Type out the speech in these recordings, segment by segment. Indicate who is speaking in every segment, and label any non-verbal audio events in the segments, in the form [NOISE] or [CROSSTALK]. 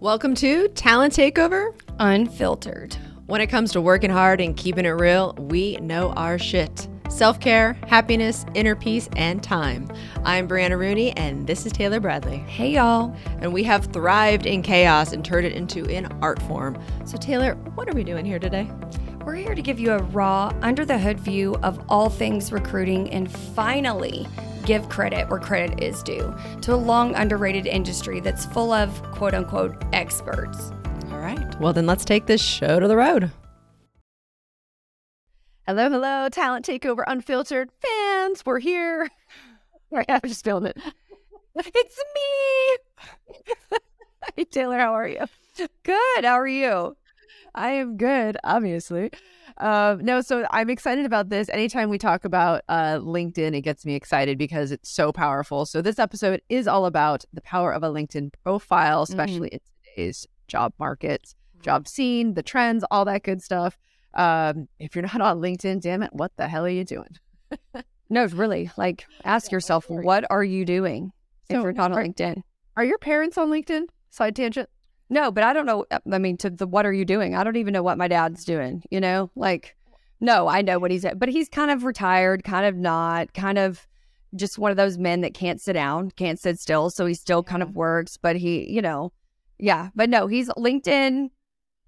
Speaker 1: Welcome to Talent Takeover.
Speaker 2: Unfiltered.
Speaker 1: When it comes to working hard and keeping it real, we know our shit. Self care, happiness, inner peace, and time. I'm Brianna Rooney, and this is Taylor Bradley.
Speaker 2: Hey, y'all.
Speaker 1: And we have thrived in chaos and turned it into an art form. So, Taylor, what are we doing here today?
Speaker 2: We're here to give you a raw, under the hood view of all things recruiting and finally give credit where credit is due to a long underrated industry that's full of quote unquote experts.
Speaker 1: All right. Well, then let's take this show to the road. Hello, hello, Talent Takeover Unfiltered fans. We're here. [LAUGHS] Right, I'm just feeling it.
Speaker 2: It's me. [LAUGHS]
Speaker 1: hey, Taylor, how are you?
Speaker 2: Good. How are you?
Speaker 1: I am good, obviously. Um, no, so I'm excited about this. Anytime we talk about uh, LinkedIn, it gets me excited because it's so powerful. So this episode is all about the power of a LinkedIn profile,
Speaker 2: Mm-hmm.
Speaker 1: especially in today's job market, job scene, the trends, all that good stuff. Um, if you're [LAUGHS] not on LinkedIn, damn it, what the hell are you doing? [LAUGHS]
Speaker 2: No, really. Like, ask yourself, what are you doing if
Speaker 1: So,
Speaker 2: you're not on
Speaker 1: are-
Speaker 2: LinkedIn?
Speaker 1: Are your parents on LinkedIn? Side tangent.
Speaker 2: No, but I don't know. Uh, I mean, to the what are you doing? I don't even know what my dad's doing. You know, like, no, I know what he's at, but he's kind of retired, kind of not, kind of just one of those men that can't sit down, can't sit still. So he still kind of works, but he, you know, yeah, but no, he's LinkedIn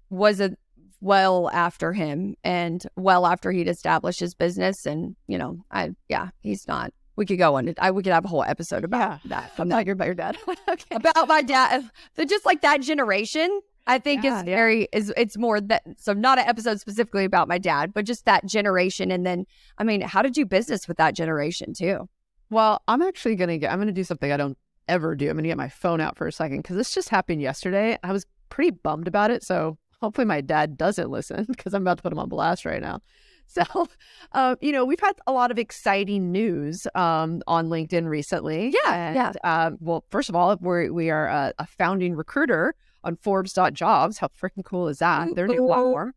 Speaker 2: was a well after him and well after he'd established his business. And, you know, I, yeah, he's not. We could go on it. I we could have a whole episode about that.
Speaker 1: I'm not your about your dad. [LAUGHS] okay.
Speaker 2: about my dad. So just like that generation, I think
Speaker 1: Yeah,
Speaker 2: is
Speaker 1: yeah.
Speaker 2: very is it's more that so not an episode specifically about my dad, but just that generation. And then I mean, how did you business with that generation too?
Speaker 3: Well, I'm actually gonna get. I'm gonna do something I don't ever do. I'm gonna get my phone out for a second because this just happened yesterday. I was pretty bummed about it. So hopefully my dad doesn't listen because I'm about to put him on blast right now. [LAUGHS]
Speaker 1: So, uh, you know, we've had a lot of exciting news um, on LinkedIn recently.
Speaker 2: Yeah,
Speaker 1: And,
Speaker 2: yeah.
Speaker 1: Um, well, first of all, we're, we are a, a founding recruiter on Forbes.jobs. How freaking cool is that? Their new platform.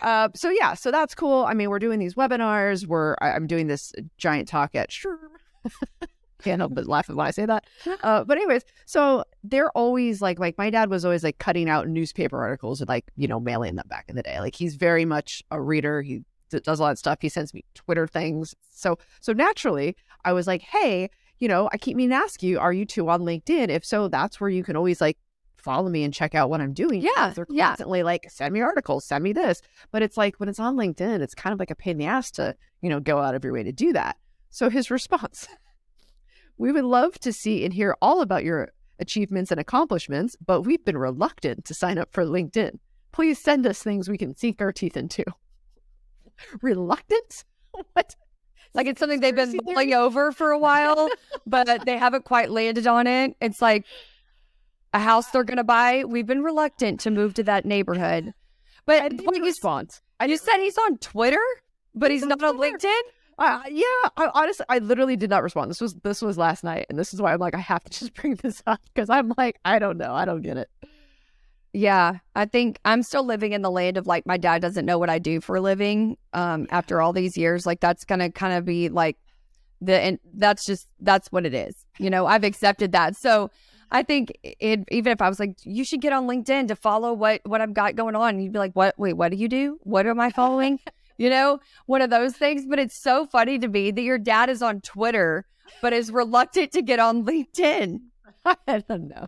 Speaker 1: Uh, so yeah, so that's cool. I mean, we're doing these webinars. We're I, I'm doing this giant talk at SHRM. [LAUGHS] Can't help but laugh when I say that. Uh, but anyways, so they're always like like my dad was always like cutting out newspaper articles and like you know mailing them back in the day. Like he's very much a reader. He d- does a lot of stuff. He sends me Twitter things. So so naturally, I was like, hey, you know, I keep meaning to ask you, are you two on LinkedIn? If so, that's where you can always like follow me and check out what I'm doing.
Speaker 2: Yeah,
Speaker 1: they're
Speaker 2: yeah.
Speaker 1: constantly like, send me articles, send me this. But it's like when it's on LinkedIn, it's kind of like a pain in the ass to you know go out of your way to do that. So his response. [LAUGHS] We would love to see and hear all about your achievements and accomplishments, but we've been reluctant to sign up for LinkedIn. Please send us things we can sink our teeth into. [LAUGHS] Reluctant? [LAUGHS] What?
Speaker 2: Like it's something they've been mulling over for a while, [LAUGHS] but they haven't quite landed on it. It's like a house they're gonna buy. We've been reluctant to move to that neighborhood. But what you,
Speaker 1: respond.
Speaker 2: you said he's on Twitter, but he's
Speaker 1: on
Speaker 2: not on. LinkedIn.
Speaker 1: Uh, yeah, I honestly, I literally did not respond. This was this was last night, and this is why I'm like, I have to [LAUGHS] just bring this up because I'm like, I don't know, I don't get it.
Speaker 2: Yeah, I think I'm still living in the land of like my dad doesn't know what I do for a living. Um, after all these years, like that's gonna kind of be like the and that's just that's what it is. You know, I've accepted that. So I think it even if I was like, you should get on LinkedIn to follow what what I've got going on, you'd be like, what? Wait, what do you do? What am I following? [LAUGHS] you know, one of those things. But it's so funny to me that your dad is on Twitter, but is reluctant to get on LinkedIn. [LAUGHS]
Speaker 1: I don't know.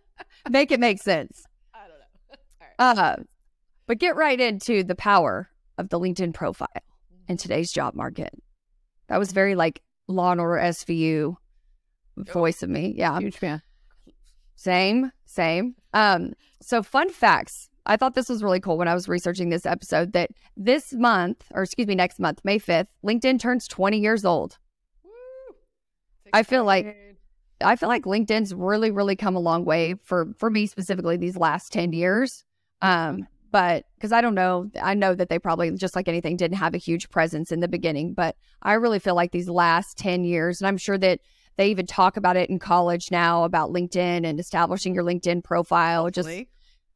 Speaker 1: [LAUGHS]
Speaker 2: Make it make sense. [LAUGHS]
Speaker 1: I don't know.
Speaker 2: Uh, but get right into the power of the LinkedIn profile in today's job market. That was very like Law and Order SVU voice of me. Yeah,
Speaker 1: Huge fan.
Speaker 2: same, same. Um, so fun facts. I thought this was really cool when I was researching this episode that this month, or excuse me, next month, May 5th, LinkedIn turns 20 years old. I feel like I feel like LinkedIn's really, really come a long way for for me specifically these last ten years. Um, but because I don't know, I know that they probably just like anything didn't have a huge presence in the beginning. But I really feel like these last ten years, and I'm sure that they even talk about it in college now about LinkedIn and establishing your LinkedIn profile. Just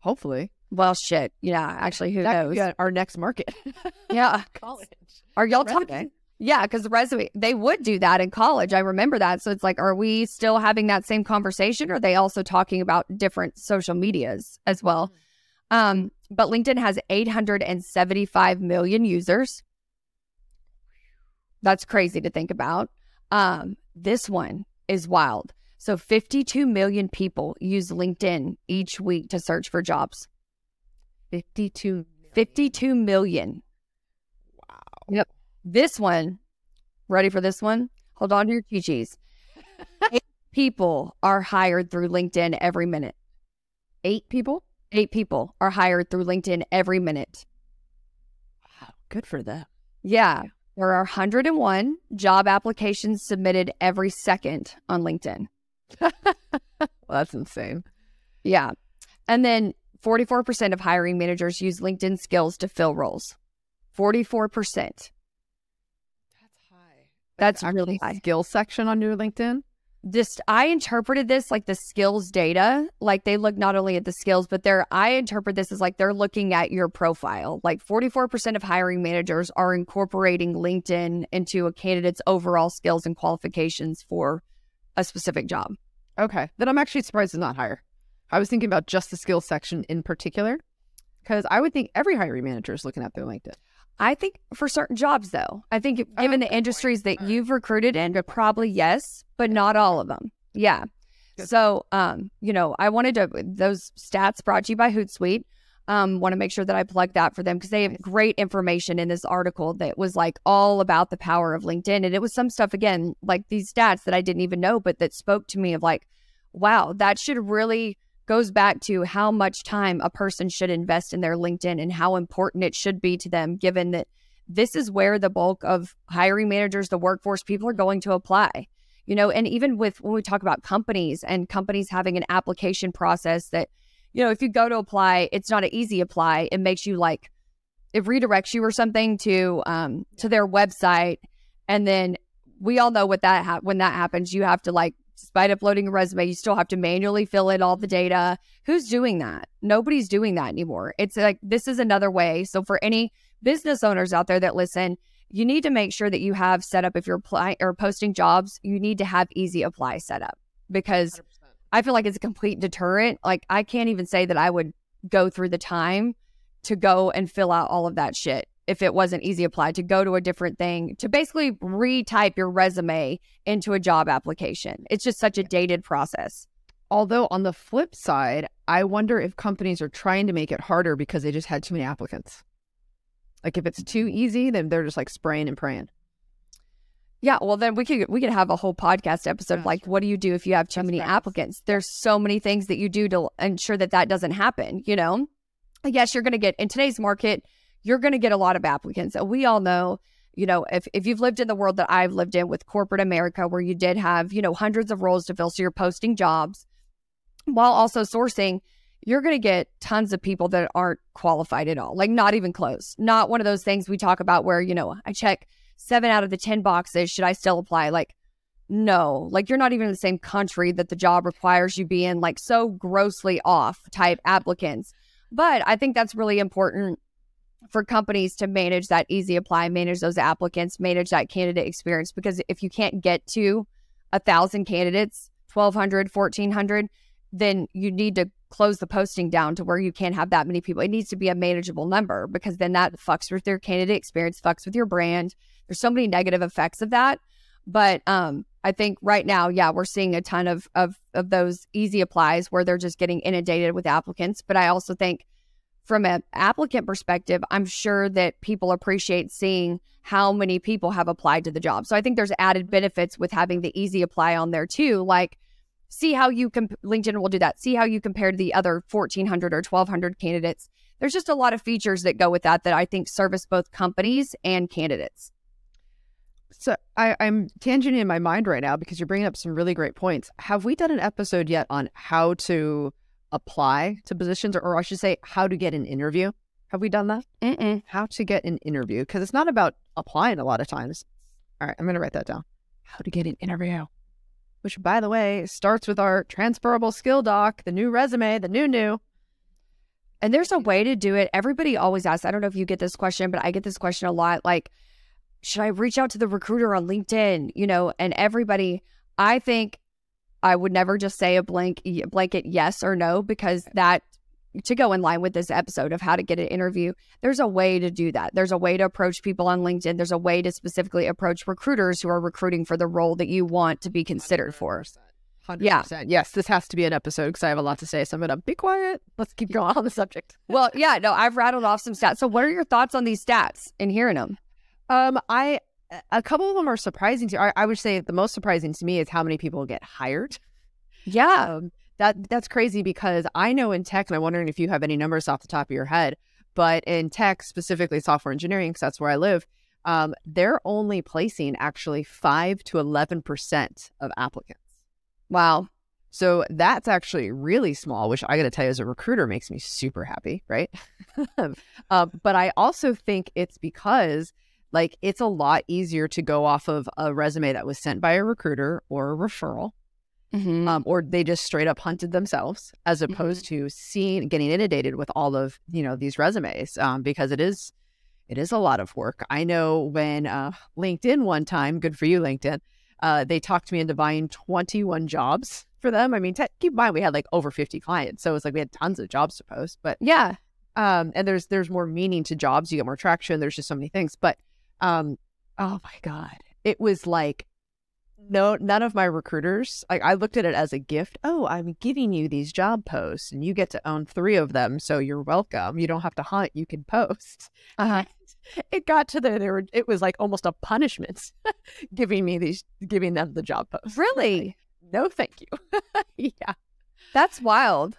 Speaker 1: Hopefully.
Speaker 2: Well, shit, yeah. Actually, who
Speaker 1: That
Speaker 2: knows?
Speaker 1: be our next market. [LAUGHS]
Speaker 2: Yeah,
Speaker 1: College.
Speaker 2: are y'all
Speaker 1: Resume.
Speaker 2: talking? Yeah, because the resume they would do that in college. I remember that. So it's like, are we still having that same conversation? Or are they also talking about different social medias as well? Um, but LinkedIn has 875 million users. That's crazy to think about. Um, this one is wild. So 52 million people use LinkedIn each week to search for jobs.
Speaker 1: 52
Speaker 2: 52 million.
Speaker 1: Wow.
Speaker 2: Yep. This one, ready for this one? Hold on to your chi chis. [LAUGHS] Eight people are hired through LinkedIn every minute.
Speaker 1: Eight people?
Speaker 2: Eight people are hired through LinkedIn every minute.
Speaker 1: Wow. Good for them.
Speaker 2: Yeah. There are 101 job applications submitted every second on LinkedIn. [LAUGHS]
Speaker 1: well, that's insane.
Speaker 2: Yeah. And then 44% of hiring managers use LinkedIn skills to fill roles. 44%.
Speaker 1: That's high.
Speaker 2: That's really high.
Speaker 1: Skill section on your LinkedIn?
Speaker 2: Just I interpreted this like the skills data. Like they look not only at the skills, but they're I interpret this as like they're looking at your profile. Like 44% of hiring managers are incorporating LinkedIn into a candidate's overall skills and qualifications for a specific job.
Speaker 1: Okay. Then I'm actually surprised it's not higher. I was thinking about just the skills section in particular because I would think every hiring manager is looking at their LinkedIn.
Speaker 2: I think for certain jobs, though, I think given the industries that
Speaker 1: All right.
Speaker 2: you've recruited in, but probably yes, but not all of them. Yeah.
Speaker 1: Good.
Speaker 2: So, um, you know, I wanted to those stats brought to you by Hootsuite. Um, want to make sure that I plug that for them because they have great information in this article that was like all about the power of LinkedIn, and it was some stuff again like these stats that I didn't even know, but that spoke to me of like, wow, that should really goes back to how much time a person should invest in their LinkedIn and how important it should be to them, given that this is where the bulk of hiring managers, the workforce people are going to apply. You know, and even with when we talk about companies and companies having an application process that, you know, if you go to apply, it's not an easy apply. It makes you like, it redirects you or something to um to their website, and then we all know what that ha- when that happens, you have to like despite uploading a resume, you still have to manually fill in all the data. Who's doing that? Nobody's doing that anymore. It's like this is another way. So for any business owners out there that listen, you need to make sure that you have set up if you're applying or posting jobs, you need to have easy apply set up because I feel like it's a complete deterrent. Like I can't even say that I would go through the time to go and fill out all of that shit if it wasn't easy apply to go to a different thing to basically retype your resume into a job application. It's just such a dated process.
Speaker 1: Although on the flip side, I wonder if companies are trying to make it harder because they just had too many applicants. Like if it's too easy, then they're just like spraying and praying.
Speaker 2: Yeah, well then we could we could have a whole podcast episode like what do you do if you have too
Speaker 1: That's
Speaker 2: many
Speaker 1: facts.
Speaker 2: applicants? There's so many things that you do to ensure that that doesn't happen, you know? Yes, you're going to get in today's market, you're going to get a lot of applicants. And we all know, you know, if if you've lived in the world that I've lived in with corporate America where you did have, you know, hundreds of roles to fill so you're posting jobs while also sourcing you're going to get tons of people that aren't qualified at all, like not even close. Not one of those things we talk about where, you know, I check seven out of the 10 boxes. Should I still apply? Like, no, like you're not even in the same country that the job requires you be in, like so grossly off type applicants. But I think that's really important for companies to manage that easy apply, manage those applicants, manage that candidate experience. Because if you can't get to a thousand candidates, 1200, 1400, then you need to close the posting down to where you can't have that many people. It needs to be a manageable number because then that fucks with your candidate experience, fucks with your brand. There's so many negative effects of that. But um, I think right now, yeah, we're seeing a ton of, of of those easy applies where they're just getting inundated with applicants. But I also think from an applicant perspective, I'm sure that people appreciate seeing how many people have applied to the job. So I think there's added mm-hmm. benefits with having the easy apply on there too. Like see how you comp- LinkedIn will do that. See how you compare to the other 1400 or 1200 candidates. There's just a lot of features that go with that that I think service both companies and candidates.
Speaker 1: So I, I'm tangenting in my mind right now because you're bringing up some really great points. Have we done an episode yet on how to apply to positions, or, or I should say, how to get an interview? Have we done that?
Speaker 2: Mm-mm.
Speaker 1: How to get an interview? Because it's not about applying a lot of times. All right, I'm going to write that down. How to get an interview, which, by the way, starts with our transferable skill doc, the new resume, the new new.
Speaker 2: And there's a way to do it. Everybody always asks, I don't know if you get this question, but I get this question a lot. Like, should I reach out to the recruiter on LinkedIn? You know, and everybody, I think I would never just say a blank blanket yes or no because that to go in line with this episode of how to get an interview, there's a way to do that. There's a way to approach people on LinkedIn. There's a way to specifically approach recruiters who are recruiting for the role that you want to be considered for.
Speaker 1: 100%.
Speaker 2: Yeah.
Speaker 1: Yes, this has to be an episode because I have a lot to say. So I'm going to be quiet. Let's keep going on the subject. [LAUGHS]
Speaker 2: Well, yeah, no, I've rattled off some stats. So, what are your thoughts on these stats and hearing them?
Speaker 1: Um, I a couple of them are surprising to I, I would say the most surprising to me is how many people get hired.
Speaker 2: Yeah.
Speaker 1: Um, that that's crazy because I know in tech, and I'm wondering if you have any numbers off the top of your head, but in tech, specifically software engineering, because that's where I live, um, they're only placing actually five to eleven percent of applicants.
Speaker 2: Wow.
Speaker 1: So that's actually really small, which I got to tell you, as a recruiter, makes me super happy, right? [LAUGHS] um, but I also think it's because, like, it's a lot easier to go off of a resume that was sent by a recruiter or a referral,
Speaker 2: Mm-hmm.
Speaker 1: um, or they just straight up hunted themselves, as opposed to seeing getting inundated with all of you know these resumes, um, because it is it is a lot of work. I know when uh, LinkedIn one time, good for you, LinkedIn. Uh, they talked me into buying 21 jobs for them. I mean, te- keep in mind we had like over 50 clients, so it was like we had tons of jobs to post. But
Speaker 2: yeah.
Speaker 1: um, and there's there's more meaning to jobs. You get more traction. There's just so many things. But um, oh my god, it was like no none of my recruiters. Like I looked at it as a gift. Oh, I'm giving you these job posts, and you get to own three of them, so you're welcome. You don't have to hunt. You can post.
Speaker 2: Uh-huh.
Speaker 1: It got to the there were it was like almost a punishment [LAUGHS] giving me these giving them the job posts.
Speaker 2: Really?
Speaker 1: No, thank you. [LAUGHS] yeah.
Speaker 2: That's wild.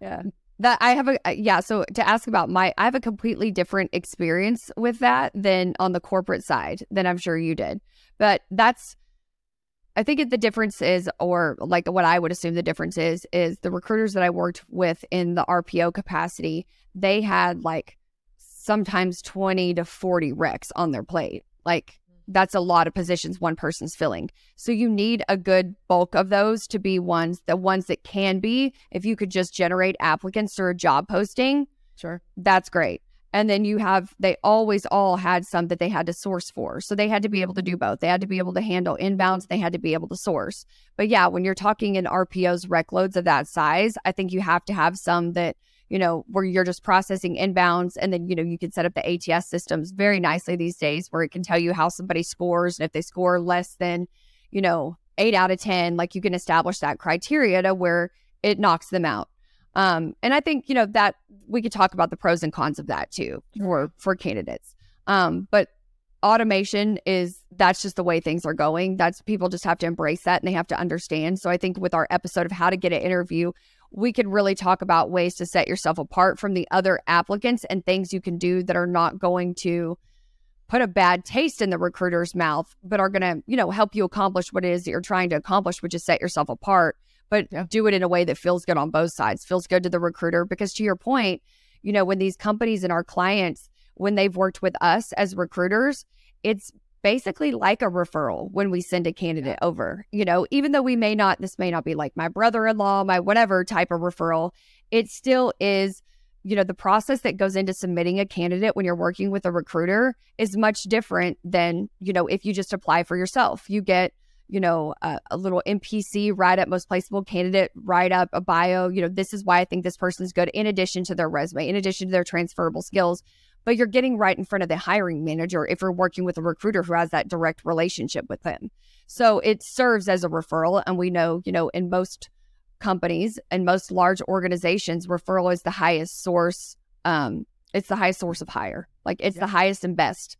Speaker 1: Yeah.
Speaker 2: That I have a yeah. So to ask about my, I have a completely different experience with that than on the corporate side than I'm sure you did. But that's, I think the difference is, or like what I would assume the difference is, is the recruiters that I worked with in the RPO capacity, they had like sometimes 20 to 40 recs on their plate. Like that's a lot of positions one person's filling. So you need a good bulk of those to be ones, the ones that can be, if you could just generate applicants through a job posting,
Speaker 1: Sure.
Speaker 2: that's great. And then you have, they always all had some that they had to source for. So they had to be able to do both. They had to be able to handle inbounds, they had to be able to source. But yeah, when you're talking in RPOs, rec loads of that size, I think you have to have some that, you know, where you're just processing inbounds and then, you know, you can set up the ATS systems very nicely these days where it can tell you how somebody scores. And if they score less than, you know, eight out of 10, like you can establish that criteria to where it knocks them out. Um, and I think, you know, that we could talk about the pros and cons of that too for for candidates. Um, but automation is that's just the way things are going. That's people just have to embrace that and they have to understand. So I think with our episode of how to get an interview, we could really talk about ways to set yourself apart from the other applicants and things you can do that are not going to put a bad taste in the recruiter's mouth, but are going to, you know, help you accomplish what it is that you're trying to accomplish, which is set yourself apart, but
Speaker 1: Yeah.
Speaker 2: do it in a way that feels good on both sides, feels good to the recruiter. Because to your point, you know, when these companies and our clients, when they've worked with us as recruiters, it's basically like a referral when we send a candidate over. You know, even though we may not, this may not be like my brother in law, my whatever type of referral, it still is you know the process that goes into submitting a candidate when you're working with a recruiter is much different than you know if you just apply for yourself you get you know a, a little mpc write up most placeable candidate write up a bio you know this is why i think this person's good in addition to their resume in addition to their transferable skills but you're getting right in front of the hiring manager if you're working with a recruiter who has that direct relationship with them so it serves as a referral and we know you know in most companies and most large organizations, referral is the highest source. Um, it's the highest source of hire. Like it's the highest and best.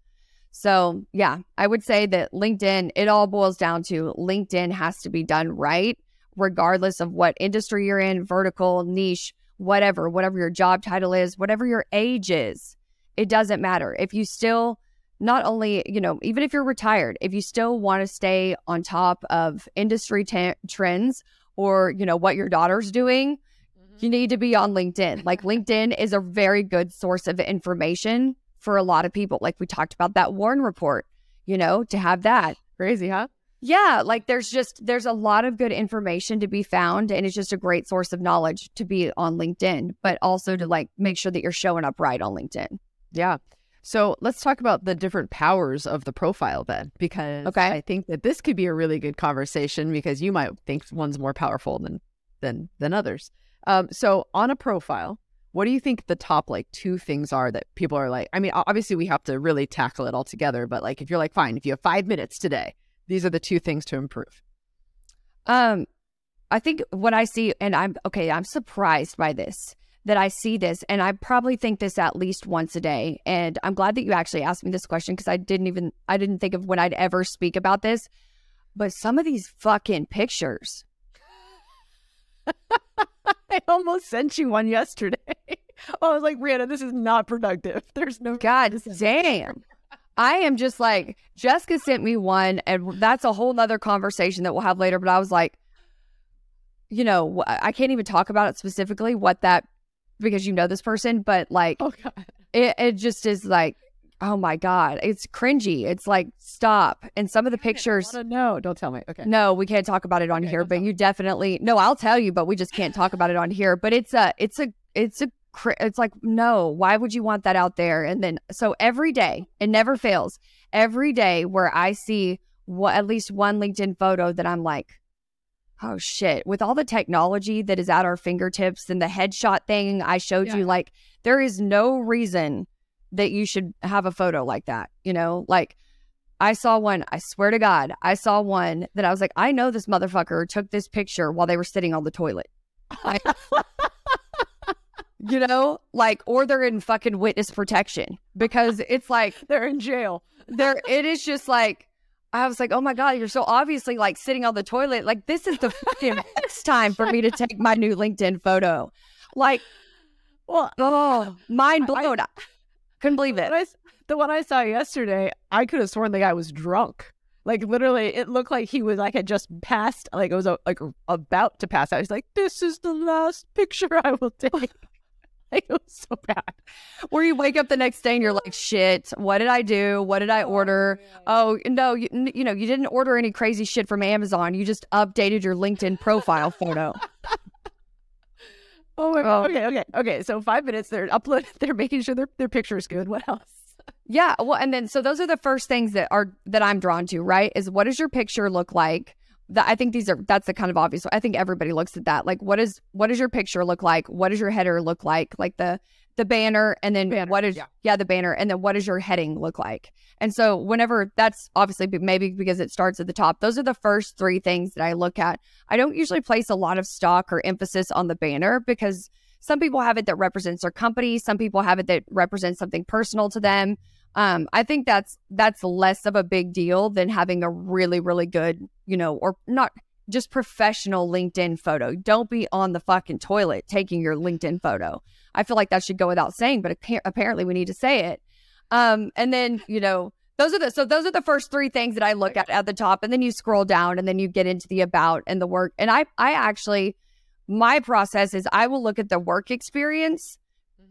Speaker 2: So yeah, I would say that LinkedIn, it all boils down to LinkedIn has to be done right, regardless of what industry you're in, vertical, niche, whatever, whatever your job title is, whatever your age is. It doesn't matter. If you still not only, you know, even if you're retired, if you still want to stay on top of industry t- trends or, you know, what your daughter's doing, mm-hmm. you need to be on LinkedIn. Like LinkedIn is a very good source of information for a lot of people. Like we talked about that Warren report, you know, to have that.
Speaker 1: Crazy, huh?
Speaker 2: Yeah, like there's just there's a lot of good information to be found and it's just a great source of knowledge to be on LinkedIn, but also to like make sure that you're showing up right on LinkedIn.
Speaker 1: Yeah. So let's talk about the different powers of the profile then, because
Speaker 2: Okay.
Speaker 1: I think that this could be a really good conversation because you might think one's more powerful than than than others. Um, so on a profile, what do you think the top like two things are that people are like? I mean, obviously we have to really tackle it all together, but like if you're like, fine, if you have five minutes today, these are the two things to improve.
Speaker 2: Um, I think what I see, and I'm okay, I'm surprised by this that I see this, and I probably think this at least once a day. And I'm glad that you actually asked me this question because I didn't even I didn't think of when I'd ever speak about this. But some of these fucking pictures, [LAUGHS]
Speaker 1: I almost sent you one yesterday. [LAUGHS] I was like, Brianna, this is not productive. There's no
Speaker 2: God damn. I am just like, Jessica sent me one, and that's a whole nother conversation that we'll have later. But I was like, you know, I can't even talk about it specifically, what that, because you know this person, but like,
Speaker 1: Oh god.
Speaker 2: it, it just is like, oh my God, it's cringy. It's like, stop. And some of the pictures,
Speaker 1: I want to know. Don't tell me. Okay.
Speaker 2: no, we can't talk about it on
Speaker 1: Okay,
Speaker 2: here, but you definitely no, I'll tell you, but we just can't talk about it on here. But it's a it's a it's a it's like no, why would you want that out there? And then so every day, it never fails. Every day where I see what at least one LinkedIn photo that I'm like Oh shit. With all the technology that is at our fingertips and the headshot thing I showed
Speaker 1: Yeah.
Speaker 2: you, like, there is no reason that you should have a photo like that. You know, like, I saw one, I swear to God, I saw one that I was like, I know this motherfucker took this picture while they were sitting on the toilet. You know, like, or they're in fucking witness protection because it's like, [LAUGHS]
Speaker 1: They're in jail.
Speaker 2: there it is just like I was like, oh my God, you're so obviously like sitting on the toilet. Like, this is the fucking best time for me to take my new LinkedIn photo. Like,
Speaker 1: Well,
Speaker 2: oh, mind blown. I, couldn't believe it.
Speaker 1: I, the one I saw yesterday, I could have sworn the guy was drunk. Like literally, it looked like he was like had just passed, like it was uh, like about to pass out. He's like, "This is the last picture I will take." [LAUGHS] [LAUGHS] it was so bad.
Speaker 2: Where you wake up the next day and you're like, shit, what did I do? What did I oh, order? Oh, no, you, you know, you didn't order any crazy shit from Amazon. You just updated your LinkedIn profile photo. [LAUGHS]
Speaker 1: Oh,
Speaker 2: Oh.
Speaker 1: okay, okay, okay. So five minutes. They're uploading, [LAUGHS] They're making sure their their picture is good. What else?
Speaker 2: Yeah, well, and then so those are the first things that are that I'm drawn to, right? Is what does your picture look like? That I think these are that's the kind of obvious. I think everybody looks at that. Like, what is what does your picture look like? What does your header look like? Like the the banner, and then
Speaker 1: Banner,
Speaker 2: what is
Speaker 1: yeah.
Speaker 2: yeah the banner, and then what does your heading look like? And so whenever that's obviously maybe because it starts at the top. Those are the first three things that I look at. I don't usually place a lot of stock or emphasis on the banner because some people have it that represents their company. Some people have it that represents something personal to them. Um, I think that's that's less of a big deal than having a really, really good, you know, or not just professional LinkedIn photo. Don't be on the fucking toilet taking your LinkedIn photo. I feel like that should go without saying, but appa- apparently we need to say it. Um, and then you know, those are the so those are the first three things that I look at at the top, and then you scroll down, and then you get into the about and the work. And I I actually my process is I will look at the work experience,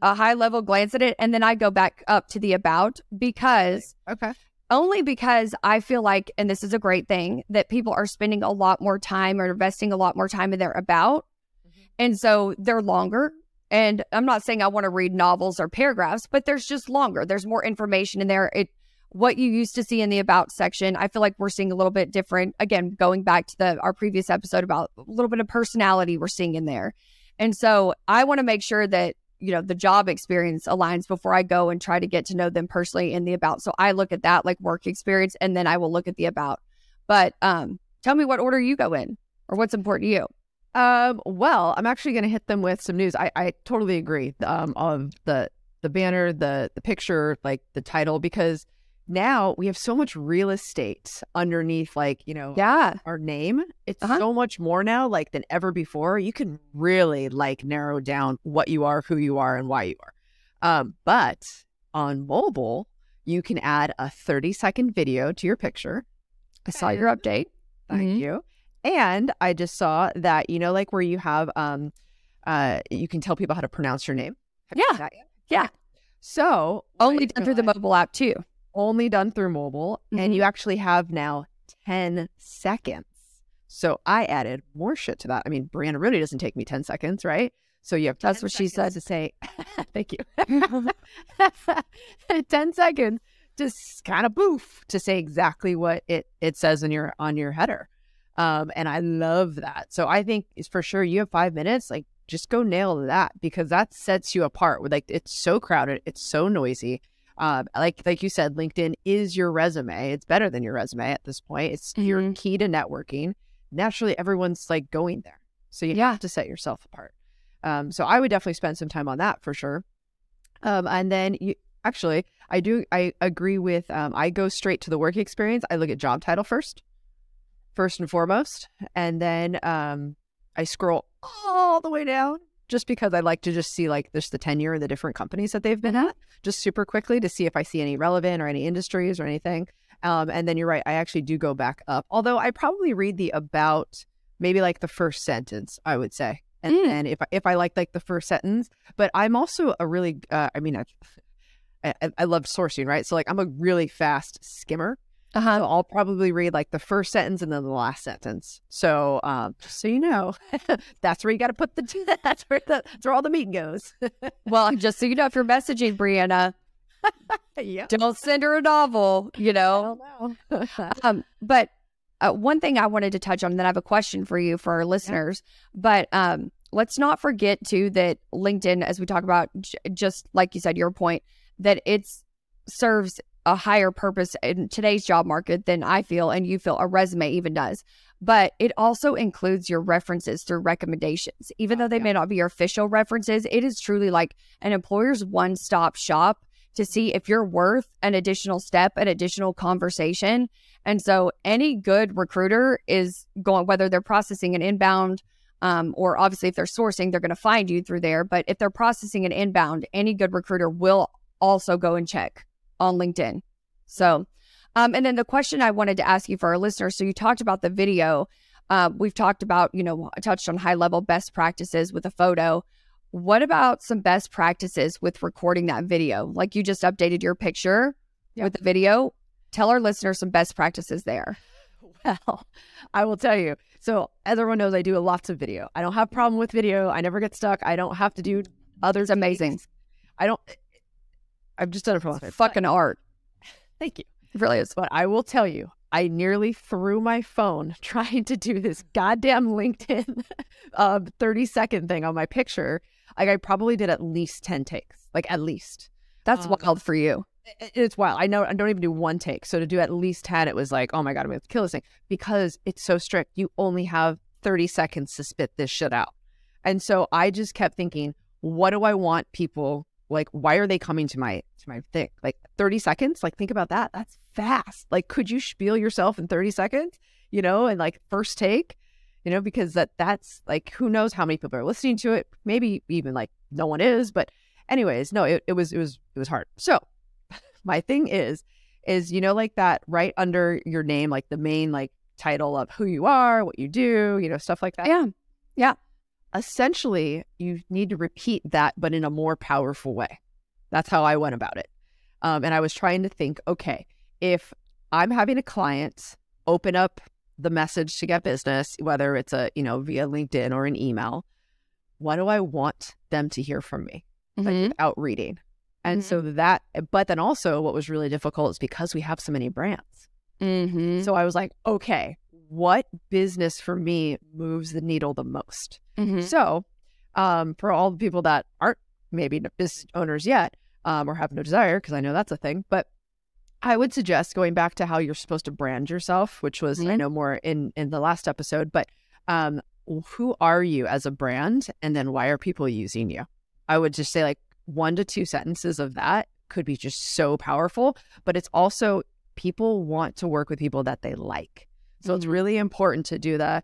Speaker 2: a high level glance at it, and then I go back up to the about because
Speaker 1: Okay.
Speaker 2: only because I feel like, and this is a great thing, that people are spending a lot more time or investing a lot more time in their about. Mm-hmm. And so they're longer. And I'm not saying I want to read novels or paragraphs, but there's just longer. There's more information in there. It what you used to see in the about section, I feel like we're seeing a little bit different. Again, going back to the our previous episode about a little bit of personality we're seeing in there. And so I want to make sure that you know the job experience aligns before I go and try to get to know them personally in the about. So I look at that like work experience and then I will look at the about. But um tell me what order you go in or what's important to you.
Speaker 1: Um, well, I'm actually going to hit them with some news. I, I totally agree um, of the the banner, the the picture, like the title, because now we have so much real estate underneath, like you know,
Speaker 2: Yeah.
Speaker 1: our name. It's
Speaker 2: Uh-huh.
Speaker 1: so much more now, like than ever before. You can really like narrow down what you are, who you are, and why you are. Um, but on mobile, you can add a 30 second video to your picture.
Speaker 2: I saw your update.
Speaker 1: Thank
Speaker 2: Mhm.
Speaker 1: you. And I just saw that, you know, like where you have um uh you can tell people how to pronounce your name. Have
Speaker 2: Yeah. Yeah.
Speaker 1: So
Speaker 2: Only done through the mobile app too.
Speaker 1: Only done through mobile
Speaker 2: Mhm.
Speaker 1: and you actually have now 10 seconds. So I added more shit to that. I mean, Brianna really doesn't take me 10 seconds, right? So you have
Speaker 2: That's
Speaker 1: 10
Speaker 2: what she said.
Speaker 1: to say. [LAUGHS] [LAUGHS] Thank you. [LAUGHS] 10 seconds just kind of boof to say exactly what it it says on your on your header. Um, and I love that. So I think it's for sure you have five minutes, like just go nail that because that sets you apart. With like it's so crowded, it's so noisy. Um, like like you said, LinkedIn is your resume. It's better than your resume at this point. It's your
Speaker 2: Mhm.
Speaker 1: key to networking. Naturally, everyone's like going there, so you
Speaker 2: Yeah.
Speaker 1: have to set yourself apart. Um, so I would definitely spend some time on that for sure. Um, and then you actually, I do, I agree with. Um, I go straight to the work experience. I look at job title first, first and foremost, and then um, I scroll all the way down just because I like to just see like just the tenure of the different companies that they've been at, just super quickly to see if I see any relevant or any industries or anything. Um, and then you're right, I actually do go back up. Although I probably read the about maybe like the first sentence, I would say. And
Speaker 2: Mm.
Speaker 1: then if I, if I like like the first sentence, but I'm also a really, uh, I mean, I, [LAUGHS] I I love sourcing, right? So like I'm a really fast skimmer.
Speaker 2: Uh-huh.
Speaker 1: So I'll probably read like the first sentence and then the last sentence. So um, just so you know, [LAUGHS] that's where you got to put the [LAUGHS] that's where the, that's where all the meat goes. [LAUGHS]
Speaker 2: Well, just so you know, if you're messaging Brianna,
Speaker 1: yeah.
Speaker 2: don't send her a novel, you know.
Speaker 1: know.
Speaker 2: Um, but uh, one thing I wanted to touch on, and then I have a question for you for our listeners. But um, let's not forget too that LinkedIn, as we talk about, j- just like you said, your point that it's serves a higher purpose in today's job market than I feel and you feel a resume even does. But it also includes your references through recommendations, even though they may not be your official references. It is truly like an employer's one stop shop to see if you're worth an additional step, an additional conversation. And so any good recruiter is going, whether they're processing an inbound um, or obviously if they're sourcing, they're going to find you through there. But if they're processing an inbound, any good recruiter will also go and check on LinkedIn. So, um, and then the question I wanted to ask you for our listeners so you talked about the video. Uh, we've talked about, you know, I touched on high level best practices with a photo. What about some best practices with recording that video? Like you just updated your picture
Speaker 1: Yeah.
Speaker 2: with the video. Tell our listeners some best practices there. [LAUGHS]
Speaker 1: Well, I will tell you. So, as everyone knows, I do lots of video. I don't have problem with video. I never get stuck. I don't have to do other.
Speaker 2: It's amazing.
Speaker 1: I don't. I've just done it for time.
Speaker 2: Fucking art. [LAUGHS]
Speaker 1: Thank you.
Speaker 2: It really is.
Speaker 1: But I will tell you, I nearly threw my phone [LAUGHS] trying to do this goddamn LinkedIn uh, [LAUGHS] 30 second thing on my picture. Like, I probably did at least 10 takes, like, at least.
Speaker 2: That's
Speaker 1: Um,
Speaker 2: wild for you.
Speaker 1: It's wild. I know I don't even do one take. So to do at least 10, it was like, oh my God, I'm going to kill this thing because it's so strict. You only have 30 seconds to spit this shit out. And so I just kept thinking, what do I want people like? Why are they coming to my to my thing? Like 30 seconds? Like think about that. That's fast. Like could you spiel yourself in 30 seconds? You know, and like first take, you know, because that that's like who knows how many people are listening to it. Maybe even like no one is, but anyways, no, it, it was it was it was hard. So [LAUGHS] my thing is is you know like that right under your name like the main like title of who you are what you do you know stuff like that
Speaker 2: Yeah. Yeah.
Speaker 1: Essentially you need to repeat that but in a more powerful way that's how i went about it um, and i was trying to think okay if i'm having a client open up the message to get business whether it's a you know via linkedin or an email what do i want them to hear from me like,
Speaker 2: Mhm.
Speaker 1: without reading. And so that, but then also what was really difficult is because we have so many brands.
Speaker 2: Mhm.
Speaker 1: So I was like, okay, what business for me moves the needle the most?
Speaker 2: Mhm.
Speaker 1: So, um, for all the people that aren't maybe business owners yet, um, or have no desire, because I know that's a thing, but I would suggest going back to how you're supposed to brand yourself, which was I
Speaker 2: Mhm.
Speaker 1: know more in in the last episode, but um, who are you as a brand, and then why are people using you? I would just say like one to two sentences of that could be just so powerful, but it's also people want to work with people that they like. So it's
Speaker 2: Mhm.
Speaker 1: really important to do hey,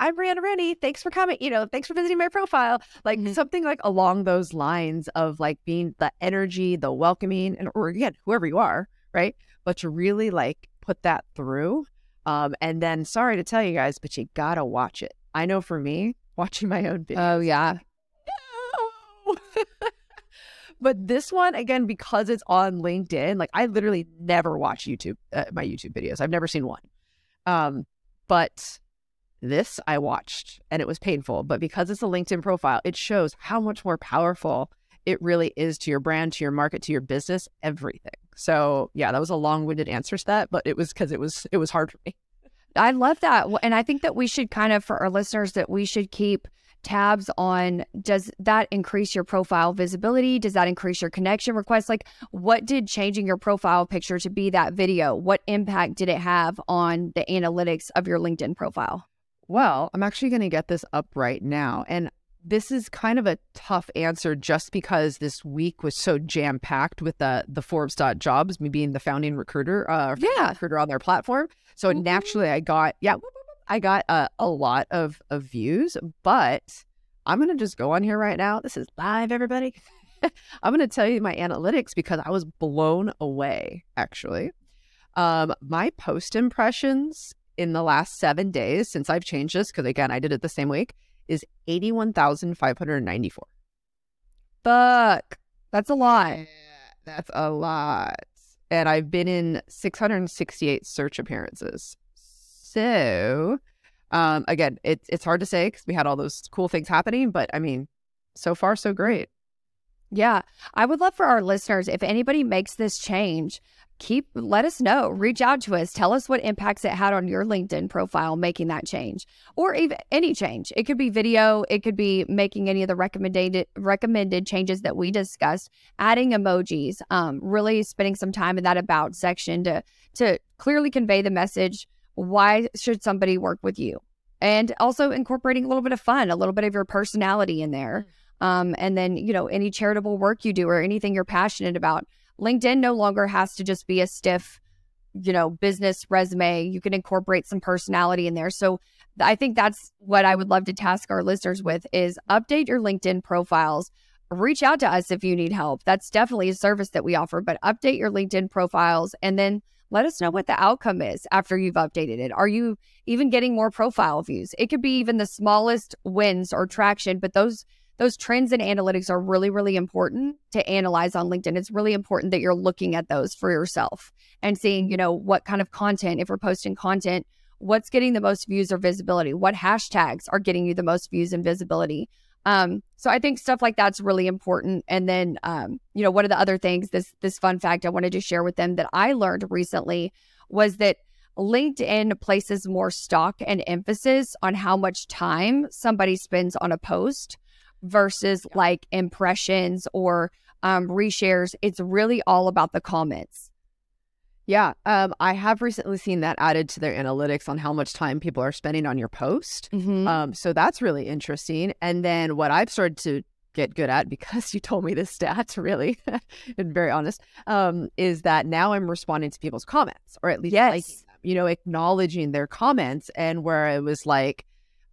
Speaker 1: I'm Brianna Rooney. Thanks for coming. You know, thanks for visiting my profile. Like
Speaker 2: Mhm.
Speaker 1: something like along those lines of like being the energy, the welcoming, and or again, whoever you are, right? But to really like put that through. Um, and then sorry to tell you guys, but you gotta watch it. I know for me, [LAUGHS] watching my own videos.
Speaker 2: Oh yeah.
Speaker 1: No. [LAUGHS] but this one again because it's on LinkedIn, like I literally never watch YouTube uh, my YouTube videos. I've never seen one. Um, but this I watched and it was painful, but because it's a LinkedIn profile, it shows how much more powerful it really is to your brand, to your market, to your business, everything. So yeah, that was a long-winded answer to that, but it was because it was it was hard for me.
Speaker 2: I love that. And I think that we should kind of, for our listeners, that we should keep tabs on does that increase your profile visibility? Does that increase your connection requests? Like, what did changing your profile picture to be that video? What impact did it have on the analytics of your LinkedIn profile?
Speaker 1: Well, I'm actually going to get this up right now. And this is kind of a tough answer just because this week was so jam packed with the the Forbes.jobs, me being the founding recruiter, uh,
Speaker 2: yeah,
Speaker 1: recruiter on their platform. So mm-hmm. naturally, I got yeah, I got a, a lot of of views. But I'm gonna just go on here right now. This is live, everybody. [LAUGHS] I'm gonna tell you my analytics because I was blown away. Actually, um, my post impressions in the last seven days since I've changed this because again I did it the same week is 81,594.
Speaker 2: Fuck. That's a lot. Yeah,
Speaker 1: that's a lot. And I've been in 668 search appearances. So, um, again, it's it's hard to say because we had all those cool things happening, but I mean, so far so great.
Speaker 2: Yeah, I would love for our listeners if anybody makes this change, keep let us know reach out to us tell us what impacts it had on your linkedin profile making that change or even any change. It could be video it could be making any of the recommended recommended changes that we discussed adding emojis um, really spending some time in that about section to to clearly convey the message why should somebody work with you? And also incorporating a little bit of fun a little bit of your personality in there. Mm. Um, and then you know any charitable work you do or anything you're passionate about LinkedIn no longer has to just be a stiff, you know, business resume. You can incorporate some personality in there. So I think that's what I would love to task our listeners with is update your LinkedIn profiles. Reach out to us if you need help. That's definitely a service that we offer, but update your LinkedIn profiles and then let us know what the outcome is after you've updated it. Are you even getting more profile views? It could be even the smallest wins or traction, but those those trends and analytics are really, really important to analyze on LinkedIn. It's really important that you're looking at those for yourself and seeing, you know, what kind of content, if we're posting content, what's getting the most views or visibility, what hashtags are getting you the most views and visibility. Um, so I think stuff like that's really important. And then, um, you know, one of the other things, this this fun fact I wanted to share with them that I learned recently was that LinkedIn places more stock and emphasis on how much time somebody spends on a post versus yeah. like impressions or um, reshares. It's really all about the comments.
Speaker 1: Yeah, um, I have recently seen that added to their analytics on how much time people are spending on your post. Mm-hmm. Um, so that's really interesting. And then what I've started to get good at [LAUGHS] because you told me this stats really [LAUGHS] and very honest um, is that now i'm responding to people's comments or at least yes. liking you know acknowledging their comments and where it was like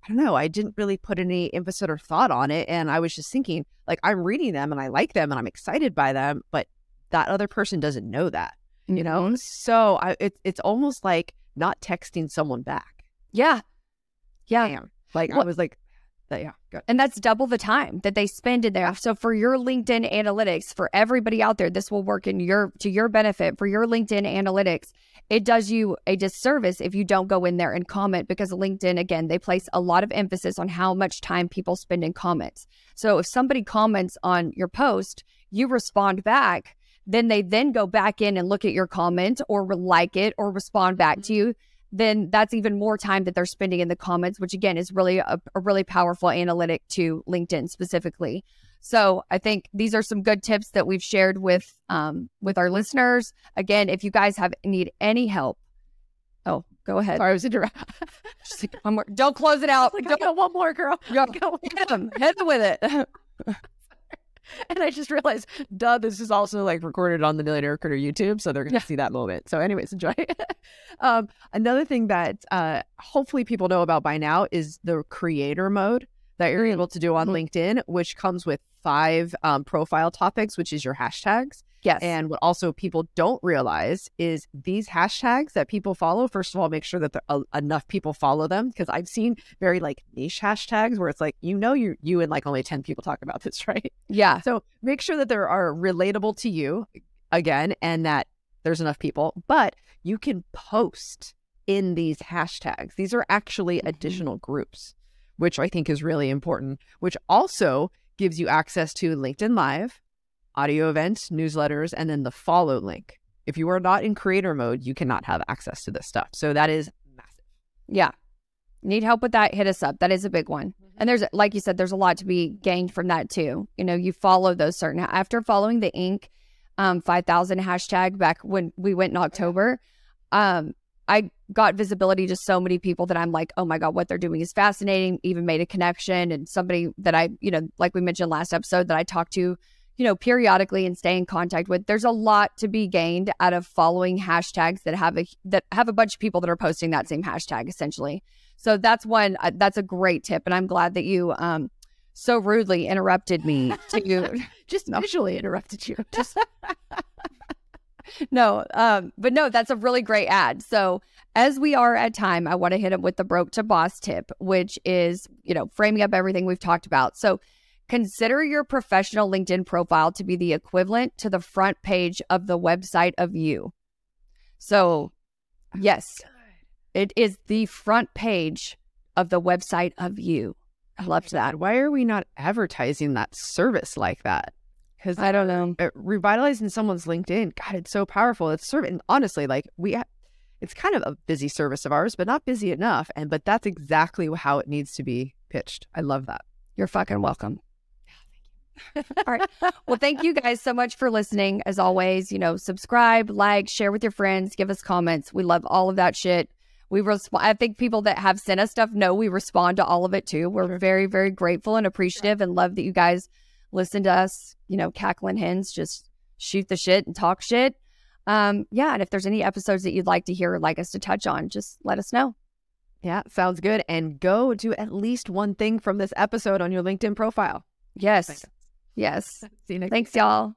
Speaker 1: I don't know, I didn't really put any emphasis or thought on it. And I was just thinking, like, I'm reading them and I like them and I'm excited by them, but that other person doesn't know that, you know? Mm-hmm. So I, it, it's almost like not texting someone back.
Speaker 2: Yeah. Yeah.
Speaker 1: Damn. Like, well, I was like, that, yeah, good.
Speaker 2: And that's double the time that they spend in there. So for your LinkedIn analytics, for everybody out there, this will work in your to your benefit. For your LinkedIn analytics, it does you a disservice if you don't go in there and comment because LinkedIn, again, they place a lot of emphasis on how much time people spend in comments. So if somebody comments on your post, you respond back, then they then go back in and look at your comment or like it or respond back to mm-hmm. you. Then that's even more time that they're spending in the comments, which again is really a, a really powerful analytic to LinkedIn specifically. So I think these are some good tips that we've shared with um, with our listeners. Again, if you guys have need any help, oh, go ahead.
Speaker 1: Sorry, I was interrupting. [LAUGHS]
Speaker 2: Just like one more. Don't close it out.
Speaker 1: Like, [LAUGHS] I got one more, girl.
Speaker 2: Go, go hit them. Hit them with it. [LAUGHS] [LAUGHS]
Speaker 1: and I just realized, duh, this is also like recorded on the Millionaire Recruiter YouTube, so they're going to yeah. see that moment. So, anyways, [LAUGHS] enjoy. um, another thing that uh, hopefully people know about by now is the creator mode that you're able to do on mm-hmm. LinkedIn, which comes with five um, profile topics, which is your hashtags.
Speaker 2: Yes.
Speaker 1: And what also people don't realize is these hashtags that people follow, first of all, make sure that there, uh, enough people follow them. Cause I've seen very like niche hashtags where it's like, you know, you, you and like only 10 people talk about this, [LAUGHS] right?
Speaker 2: Yeah.
Speaker 1: So make sure that there are relatable to you again, and that there's enough people, but you can post in these hashtags. These are actually
Speaker 2: Mhm.
Speaker 1: additional groups, which I think is really important, which also gives you access to LinkedIn Live, audio events, newsletters, and then the follow link. If you are not in creator mode, you cannot have access to this stuff. So that is massive.
Speaker 2: Yeah. Need help with that? Hit us up. That is a big one. And there's, like you said, there's a lot to be gained from that too. You know, you follow those certain, after following the Inc. Um, 5000 hashtag back when we went in October, um, I got visibility to so many people that I'm like, oh my God, what they're doing is fascinating. Even made a connection and somebody that I, you know, like we mentioned last episode that I talked to, you know, periodically and stay in contact with. There's a lot to be gained out of following hashtags that have a that have a bunch of people that are posting that same hashtag essentially. So that's one uh, that's a great tip and I'm glad that you um so rudely interrupted me to [LAUGHS]
Speaker 1: Just
Speaker 2: No.
Speaker 1: visually interrupted you. [LAUGHS]
Speaker 2: just no um but no that's a really great ad so as we are at time i want to hit it with the broke to boss tip which is you know framing up everything we've talked about so consider your professional linkedin profile to be the equivalent to the front page of the website of you so oh yes it is the front page of the website of you i oh loved that
Speaker 1: why are we not advertising that service like that? Because
Speaker 2: i don't know
Speaker 1: revitalizing someone's LinkedIn, God, it's so powerful. It's serving honestly, like we, ha- it's kind of a busy service of ours, but not busy enough. And but that's exactly how it needs to be pitched. I love that.
Speaker 2: You're fucking welcome. All right. Well, thank you guys so much for listening. As always, you know, subscribe, like, share with your friends, give us comments. We love all of that shit. We respond. I think people that have sent us stuff know we respond to all of it too. We're very, very grateful and appreciative, and love that you guys listen to us. You know, cackling hens just shoot the shit and talk shit. Um, yeah, and if there's any episodes that you'd like to hear or like us to touch on, just let us know.
Speaker 1: Yeah, sounds good. And go do at least one thing from this episode on your LinkedIn profile.
Speaker 2: Yes, yes.
Speaker 1: See you next.
Speaker 2: Thanks, y'all.